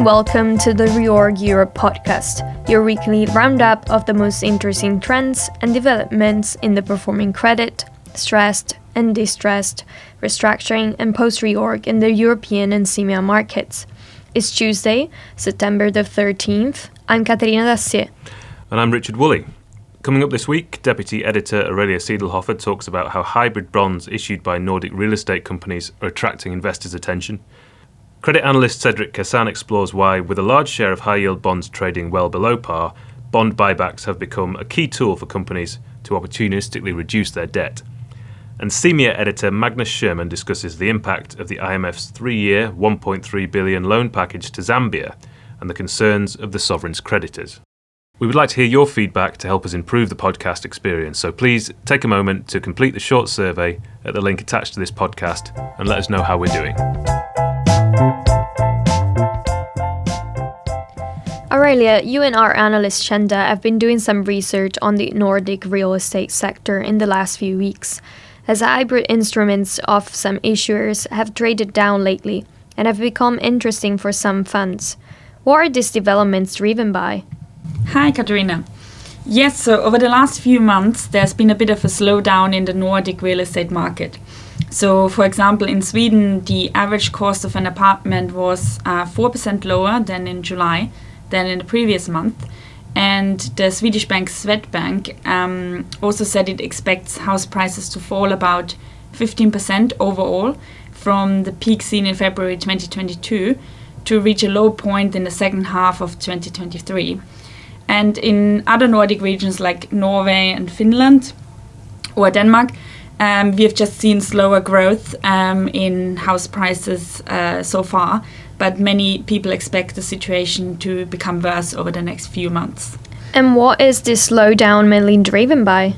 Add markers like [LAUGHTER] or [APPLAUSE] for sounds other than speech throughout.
Welcome to the Reorg Europe podcast, your weekly roundup of the most interesting trends and developments in the performing credit, stressed, and distressed, restructuring, and post reorg in the European and CEEMEA markets. It's Tuesday, September the 13th. I'm Katerina Dassier. And I'm Richard Woolley. Coming up this week, Deputy Editor Aurelia Sedelhofer talks about how hybrid bonds issued by Nordic real estate companies are attracting investors' attention. Credit analyst Cedric Cassan explores why, with a large share of high yield bonds trading well below par, bond buybacks have become a key tool for companies to opportunistically reduce their debt. And CEEMEA editor Magnus Sherman discusses the impact of the IMF's three year, 1.3 billion loan package to Zambia and the concerns of the sovereign's creditors. We would like to hear your feedback to help us improve the podcast experience, so please take a moment to complete the short survey at the link attached to this podcast and let us know how we're doing. Aurelia, you and our analyst Chenda have been doing some research on the Nordic real estate sector in the last few weeks, as hybrid instruments of some issuers have traded down lately and have become interesting for some funds. What are these developments driven by? Hi, Katarina. Yes, so over the last few months, there's been a bit of a slowdown in the Nordic real estate market. So, for example, in Sweden, the average cost of an apartment was uh, 4% lower than in July than in the previous month. And the Swedish bank Swedbank um, also said it expects house prices to fall about 15% overall from the peak seen in February 2022 to reach a low point in the second half of 2023. And in other Nordic regions like Norway and Finland or Denmark, um, we have just seen slower growth um, in house prices uh, so far, but many people expect the situation to become worse over the next few months. And what is this slowdown mainly driven by?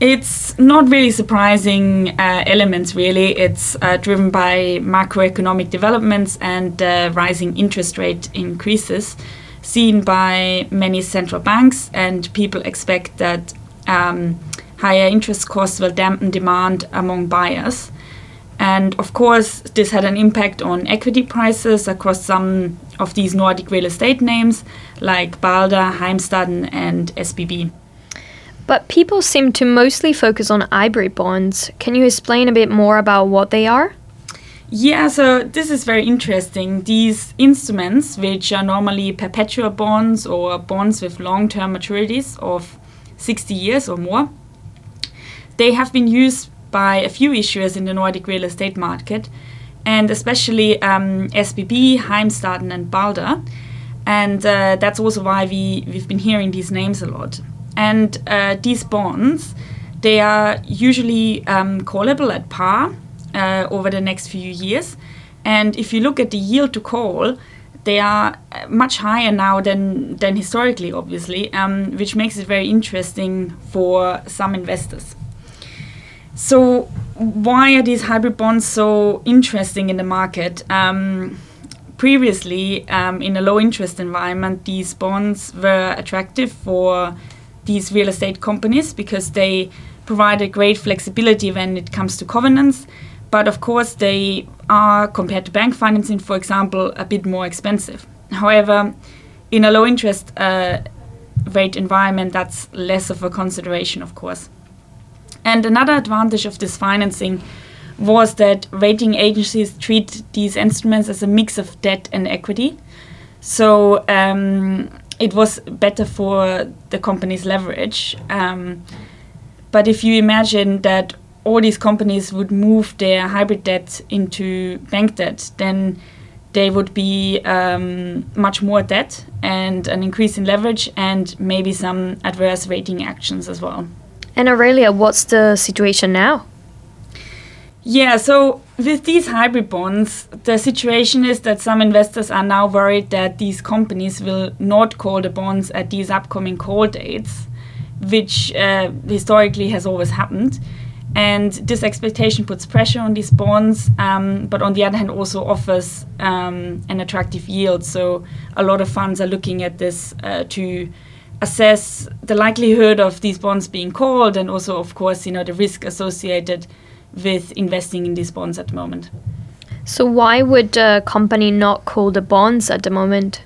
It's not really surprising uh, elements, really. It's uh, driven by macroeconomic developments and uh, rising interest rate increases seen by many central banks, and people expect that um, higher interest costs will dampen demand among buyers. And of course, this had an impact on equity prices across some of these Nordic real estate names like Balder, Heimstaden, and SBB. But people seem to mostly focus on hybrid bonds. Can you explain a bit more about what they are? Yeah, so this is very interesting. These instruments, which are normally perpetual bonds or bonds with long term maturities of 60 years or more, they have been used by a few issuers in the Nordic real estate market, and especially um, SBB, Heimstaden, and Balder. And uh, that's also why we, we've been hearing these names a lot. And uh, these bonds, they are usually um, callable at par uh, over the next few years. And if you look at the yield to call, they are uh, much higher now than, than historically, obviously, um, which makes it very interesting for some investors. So, why are these hybrid bonds so interesting in the market? Um, previously, um, in a low interest environment, these bonds were attractive for these real estate companies because they provided great flexibility when it comes to covenants but of course, they are, compared to bank financing, for example, a bit more expensive. However, in a low interest uh, rate environment, that's less of a consideration, of course. And another advantage of this financing was that rating agencies treat these instruments as a mix of debt and equity. So um, it was better for the company's leverage. Um, but if you imagine that all these companies would move their hybrid debt into bank debt, then they would be um, much more debt and an increase in leverage and maybe some adverse rating actions as well. And Aurelia, what's the situation now? Yeah, so with these hybrid bonds, the situation is that some investors are now worried that these companies will not call the bonds at these upcoming call dates, which uh, historically has always happened. And this expectation puts pressure on these bonds, um, but on the other hand, also offers um, an attractive yield. So a lot of funds are looking at this uh, to assess the likelihood of these bonds being called, and also, of course, you know, the risk associated with investing in these bonds at the moment. So, why would a company not call the bonds at the moment?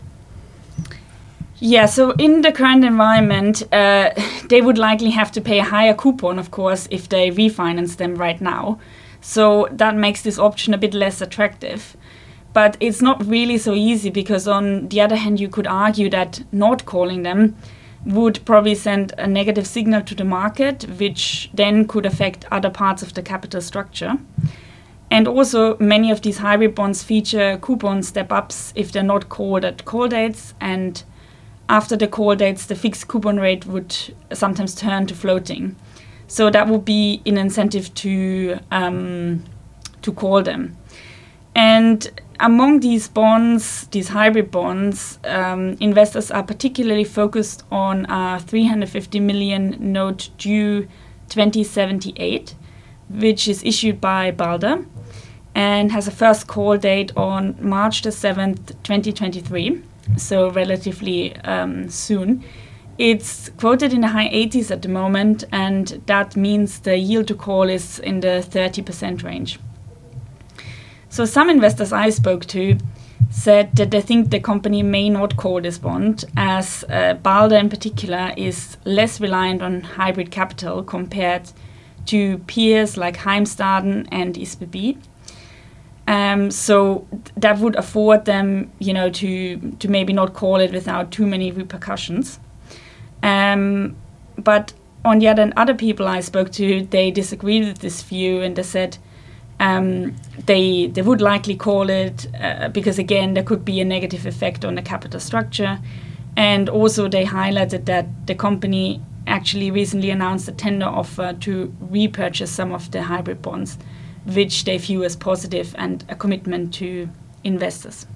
Yeah, so in the current environment, uh, [LAUGHS] they would likely have to pay a higher coupon, of course, if they refinance them right now. So that makes this option a bit less attractive. But it's not really so easy because, on the other hand, you could argue that not calling them would probably send a negative signal to the market, which then could affect other parts of the capital structure. And also, many of these hybrid bonds feature coupon step ups if they're not called at call dates. And after the call dates, the fixed coupon rate would sometimes turn to floating. So that would be an incentive to um, to call them. And among these bonds, these hybrid bonds, um, investors are particularly focused on a 350 million note due 2078, which is issued by Balder and has a first call date on March the 7th, 2023, so relatively um, soon. It's quoted in the high 80s at the moment, and that means the yield to call is in the 30% range. So, some investors I spoke to said that they think the company may not call this bond, as uh, Balder in particular is less reliant on hybrid capital compared to peers like Heimstaden and SBB. Um, so that would afford them, you know, to to maybe not call it without too many repercussions. Um, but on the other other people I spoke to, they disagreed with this view and they said um, they they would likely call it uh, because again there could be a negative effect on the capital structure, and also they highlighted that the company actually recently announced a tender offer to repurchase some of the hybrid bonds which they view as positive and a commitment to investors.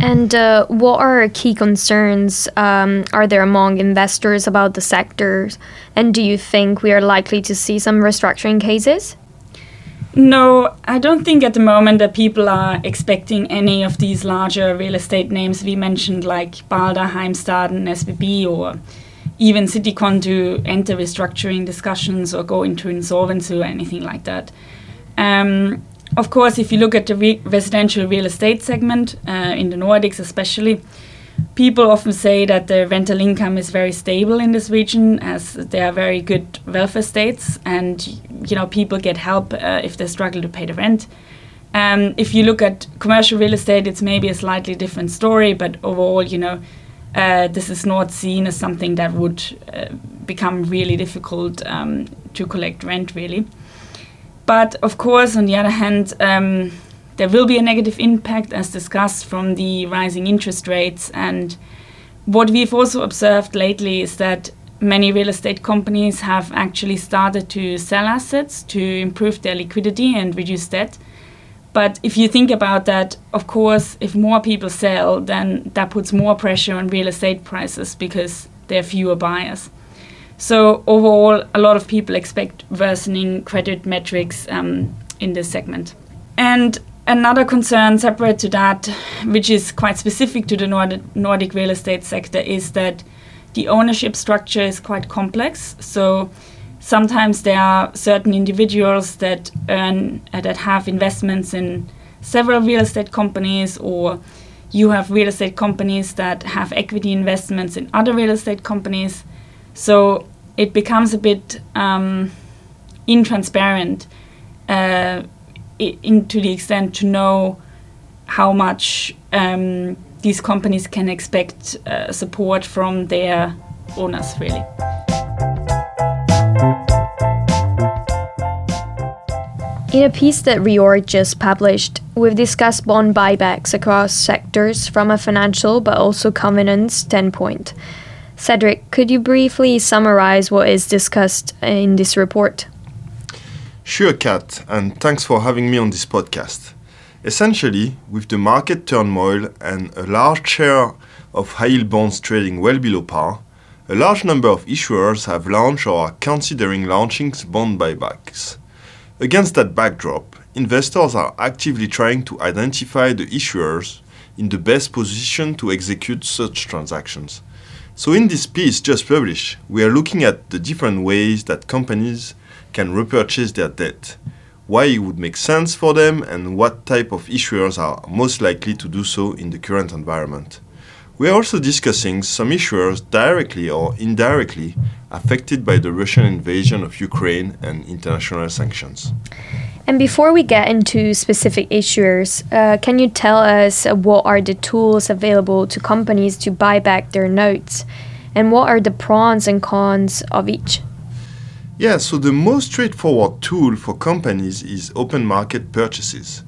And uh, what are key concerns um, are there among investors about the sectors? And do you think we are likely to see some restructuring cases? No, I don't think at the moment that people are expecting any of these larger real estate names we mentioned, like Balder, Heimstaden, SBB, or even Citycon to enter restructuring discussions or go into insolvency or anything like that. Um, of course, if you look at the re residential real estate segment uh, in the Nordics, especially, people often say that the rental income is very stable in this region as they are very good welfare states, and you know people get help uh, if they struggle to pay the rent. Um, if you look at commercial real estate, it's maybe a slightly different story, but overall, you know, uh, this is not seen as something that would uh, become really difficult um, to collect rent, really. But of course, on the other hand, um, there will be a negative impact, as discussed, from the rising interest rates. And what we've also observed lately is that many real estate companies have actually started to sell assets to improve their liquidity and reduce debt. But if you think about that, of course, if more people sell, then that puts more pressure on real estate prices because there are fewer buyers. So overall, a lot of people expect worsening credit metrics um, in this segment. And another concern separate to that, which is quite specific to the Nord- Nordic real estate sector, is that the ownership structure is quite complex. So sometimes there are certain individuals that earn uh, that have investments in several real estate companies or you have real estate companies that have equity investments in other real estate companies so it becomes a bit um, intransparent uh, to the extent to know how much um, these companies can expect uh, support from their owners, really. In a piece that Reorg just published, we've discussed bond buybacks across sectors from a financial but also governance standpoint. Cedric, could you briefly summarize what is discussed in this report? Sure, Kat, and thanks for having me on this podcast. Essentially, with the market turmoil and a large share of high yield bonds trading well below par, a large number of issuers have launched or are considering launching bond buybacks. Against that backdrop, investors are actively trying to identify the issuers in the best position to execute such transactions. So, in this piece just published, we are looking at the different ways that companies can repurchase their debt, why it would make sense for them, and what type of issuers are most likely to do so in the current environment. We are also discussing some issuers directly or indirectly affected by the Russian invasion of Ukraine and international sanctions. And before we get into specific issuers, uh, can you tell us what are the tools available to companies to buy back their notes? And what are the pros and cons of each? Yeah, so the most straightforward tool for companies is open market purchases.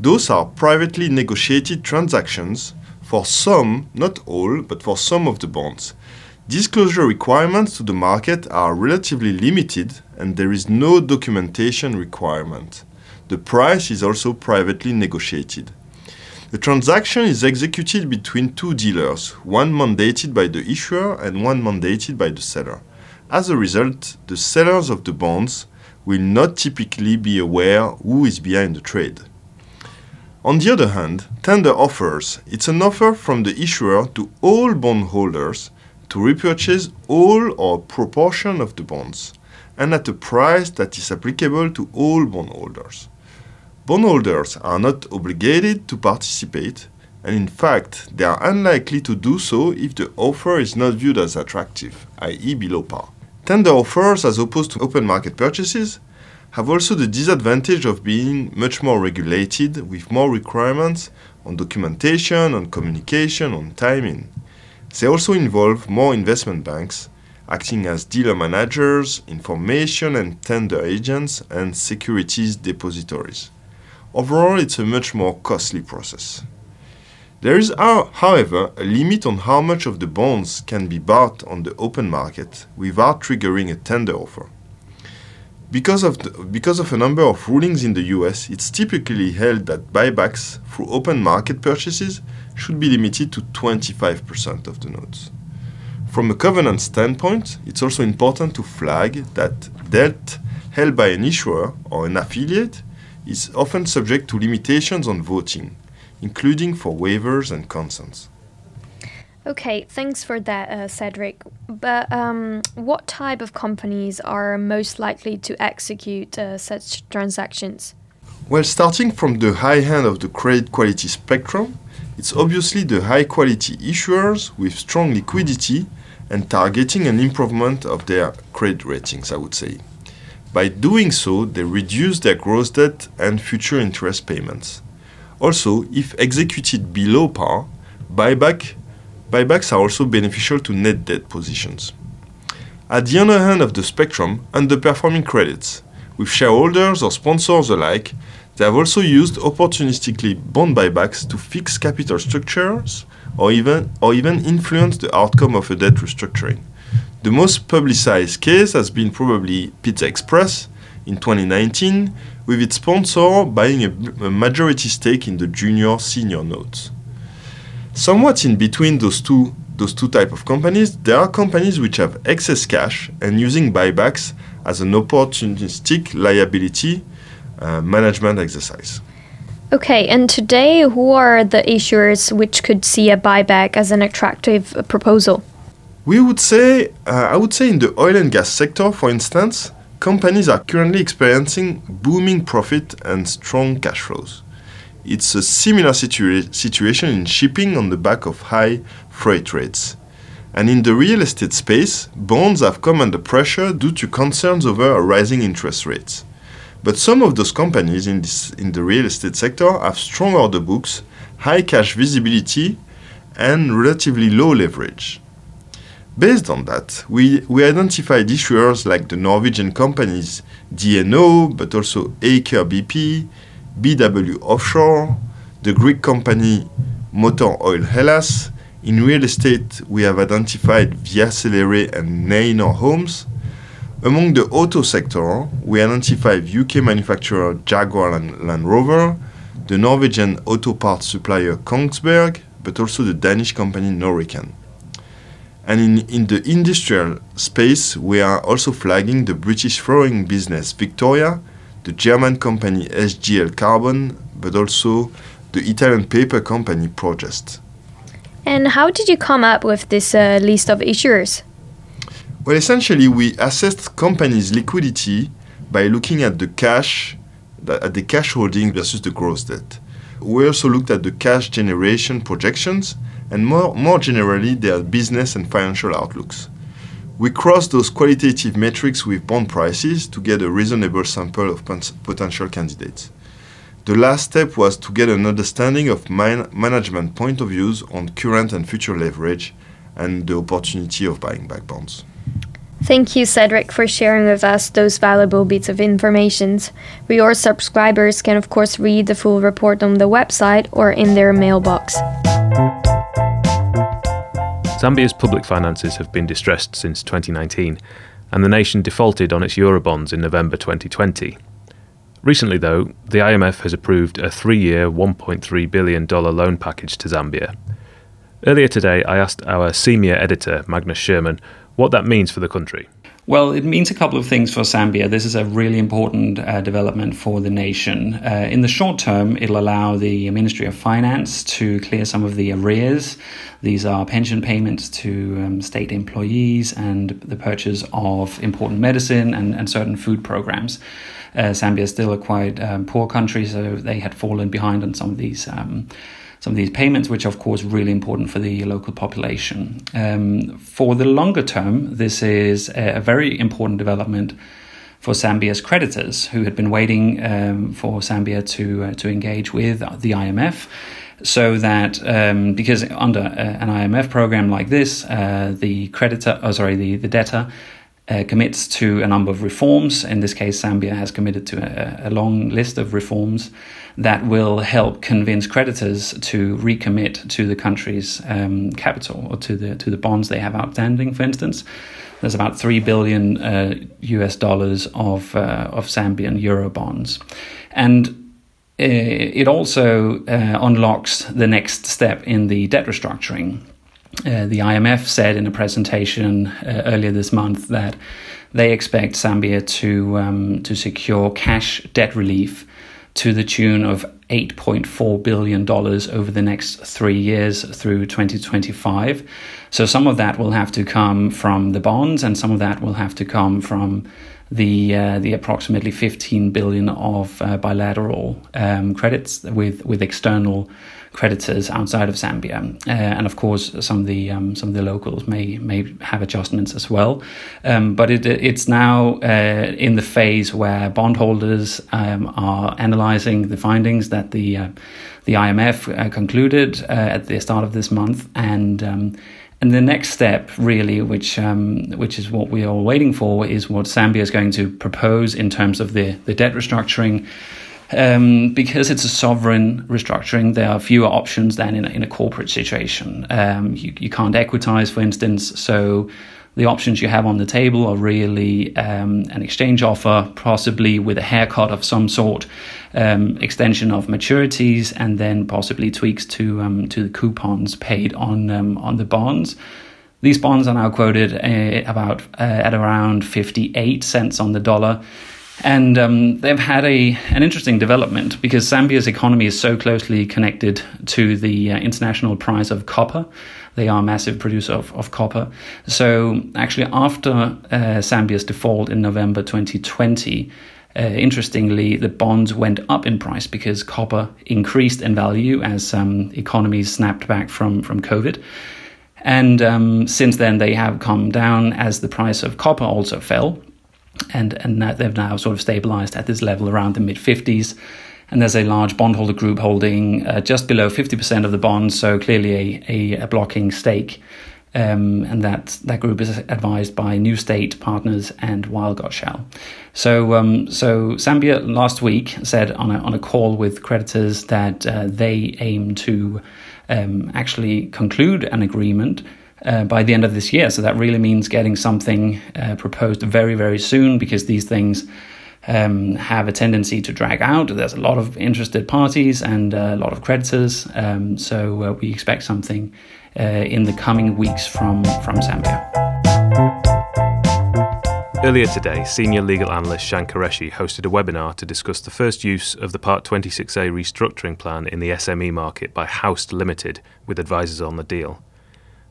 Those are privately negotiated transactions for some, not all, but for some of the bonds. Disclosure requirements to the market are relatively limited and there is no documentation requirement. The price is also privately negotiated. The transaction is executed between two dealers, one mandated by the issuer and one mandated by the seller. As a result, the sellers of the bonds will not typically be aware who is behind the trade. On the other hand, tender offers, it's an offer from the issuer to all bondholders to repurchase all or proportion of the bonds and at a price that is applicable to all bondholders. Bondholders are not obligated to participate, and in fact, they are unlikely to do so if the offer is not viewed as attractive, i.e., below par. Tender offers, as opposed to open market purchases, have also the disadvantage of being much more regulated with more requirements on documentation, on communication, on timing. They also involve more investment banks acting as dealer managers, information and tender agents, and securities depositories. Overall, it's a much more costly process. There is, uh, however, a limit on how much of the bonds can be bought on the open market without triggering a tender offer. Because of, the, because of a number of rulings in the US, it's typically held that buybacks through open market purchases should be limited to 25% of the notes. From a covenant standpoint, it's also important to flag that debt held by an issuer or an affiliate is often subject to limitations on voting, including for waivers and consents. Okay, thanks for that, uh, Cedric. But um, what type of companies are most likely to execute uh, such transactions? Well, starting from the high end of the credit quality spectrum, it's obviously the high quality issuers with strong liquidity and targeting an improvement of their credit ratings, I would say. By doing so, they reduce their gross debt and future interest payments. Also, if executed below par, buyback, buybacks are also beneficial to net debt positions. At the other end of the spectrum, underperforming credits, with shareholders or sponsors alike they have also used opportunistically bond buybacks to fix capital structures or even, or even influence the outcome of a debt restructuring. The most publicized case has been probably Pizza Express in 2019, with its sponsor buying a, a majority stake in the junior senior notes. Somewhat in between those two those two type of companies, there are companies which have excess cash and using buybacks as an opportunistic liability uh, management exercise. Okay, and today, who are the issuers which could see a buyback as an attractive proposal? We would say, uh, I would say, in the oil and gas sector, for instance, companies are currently experiencing booming profit and strong cash flows. It's a similar situa- situation in shipping on the back of high freight rates. And in the real estate space, bonds have come under pressure due to concerns over rising interest rates. But some of those companies in, this, in the real estate sector have strong order books, high cash visibility, and relatively low leverage. Based on that, we, we identified issuers like the Norwegian companies DNO, but also Aker BP, BW Offshore, the Greek company Motor Oil Hellas. In real estate, we have identified Via Celere and Neinor Homes, among the auto sector, we identified UK manufacturer Jaguar and Land Rover, the Norwegian auto parts supplier Kongsberg, but also the Danish company Norican. And in, in the industrial space, we are also flagging the British flooring business Victoria, the German company SGL Carbon, but also the Italian paper company Progest. And how did you come up with this uh, list of issuers? Well, essentially, we assessed companies' liquidity by looking at the cash at the cash holding versus the gross debt. We also looked at the cash generation projections and more, more generally their business and financial outlooks. We cross those qualitative metrics with bond prices to get a reasonable sample of potential candidates. The last step was to get an understanding of man- management point of views on current and future leverage and the opportunity of buying back bonds. Thank you, Cedric, for sharing with us those valuable bits of information. Your subscribers can, of course, read the full report on the website or in their mailbox. Zambia's public finances have been distressed since 2019, and the nation defaulted on its Eurobonds in November 2020. Recently, though, the IMF has approved a three year, $1.3 billion loan package to Zambia. Earlier today, I asked our senior editor, Magnus Sherman, what that means for the country. Well, it means a couple of things for Zambia. This is a really important uh, development for the nation. Uh, in the short term, it'll allow the Ministry of Finance to clear some of the arrears. These are pension payments to um, state employees and the purchase of important medicine and, and certain food programs. Uh, Zambia is still a quite um, poor country, so they had fallen behind on some of these. Um, some of these payments, which are of course really important for the local population. Um, for the longer term, this is a, very important development for Zambia's creditors, who had been waiting um, for Zambia to uh, to engage with the IMF. So that um, because under uh, an IMF program like this, uh, the creditor, oh, sorry, the, the debtor uh, commits to a number of reforms. In this case, Zambia has committed to a, a, long list of reforms that will help convince creditors to recommit to the country's um, capital or to the to the bonds they have outstanding. For instance, there's about three billion uh, U.S. dollars of uh, of Zambian euro bonds, and uh, it also uh, unlocks the next step in the debt restructuring uh, the IMF said in a presentation uh, earlier this month that they expect Zambia to um, to secure cash debt relief to the tune of 8.4 billion dollars over the next three years through 2025. So some of that will have to come from the bonds, and some of that will have to come from the uh, the approximately 15 billion of uh, bilateral um, credits with with external creditors outside of Zambia, uh, and of course some of the um, some of the locals may may have adjustments as well. Um, but it, it's now uh, in the phase where bondholders um, are analysing the findings that the uh, the IMF uh, concluded uh, at the start of this month, and um, and the next step, really, which um, which is what we are waiting for, is what Zambia is going to propose in terms of the the debt restructuring. Um, because it's a sovereign restructuring, there are fewer options than in a, in a corporate situation. Um, you, you can't equitize, for instance, so the options you have on the table are really um, an exchange offer, possibly with a haircut of some sort, um, extension of maturities, and then possibly tweaks to um, to the coupons paid on um, on the bonds. These bonds are now quoted uh, about uh, at around 58 cents on the dollar. And um, they've had a an interesting development because Zambia's economy is so closely connected to the uh, international price of copper. They are a massive producer of, of copper. So, actually, after uh, Zambia's default in November 2020, uh, interestingly, the bonds went up in price because copper increased in value as um, economies snapped back from, from COVID. And um, since then, they have come down as the price of copper also fell and and they've now sort of stabilized at this level around the mid 50s. And there's a large bondholder group holding uh, just below 50% of the bonds, so clearly a, a, a blocking stake. Um, and that, that group is advised by Newstate Partners and Weil Gotshal. So, um, so Zambia last week said on a, on a call with creditors that uh, they aim to um, actually conclude an agreement uh, by the end of this year. So that really means getting something uh, proposed very, very soon because these things um, have a tendency to drag out. There's a lot of interested parties and uh, a lot of creditors. Um, so uh, we expect something uh, in the coming weeks from, from Zambia. Earlier today, senior legal analyst Shan Qureshi hosted a webinar to discuss the first use of the Part 26A restructuring plan in the SME market by Houst Limited with advisors on the deal.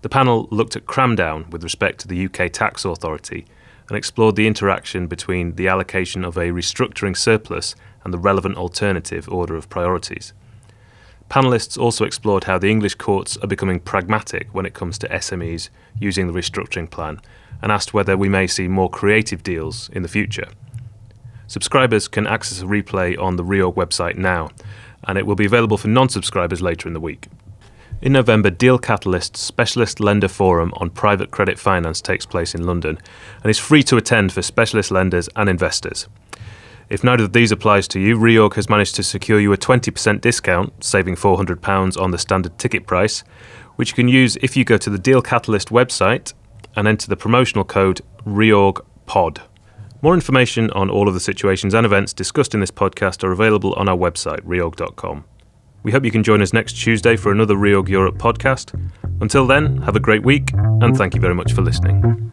The panel looked at cramdown with respect to the UK tax authority and explored the interaction between the allocation of a restructuring surplus and the relevant alternative order of priorities. Panelists also explored how the English courts are becoming pragmatic when it comes to SMEs using the restructuring plan and asked whether we may see more creative deals in the future. Subscribers can access a replay on the Reorg website now, and it will be available for non subscribers later in the week. In November, Deal Catalyst's Specialist Lender Forum on Private Credit Finance takes place in London and is free to attend for specialist lenders and investors. If neither of these applies to you, Reorg has managed to secure you a 20% discount, saving £400 on the standard ticket price, which you can use if you go to the Deal Catalyst website and enter the promotional code REORGPOD. More information on all of the situations and events discussed in this podcast are available on our website, reorg.com. We hope you can join us next Tuesday for another Reorg Europe podcast. Until then, have a great week, and thank you very much for listening.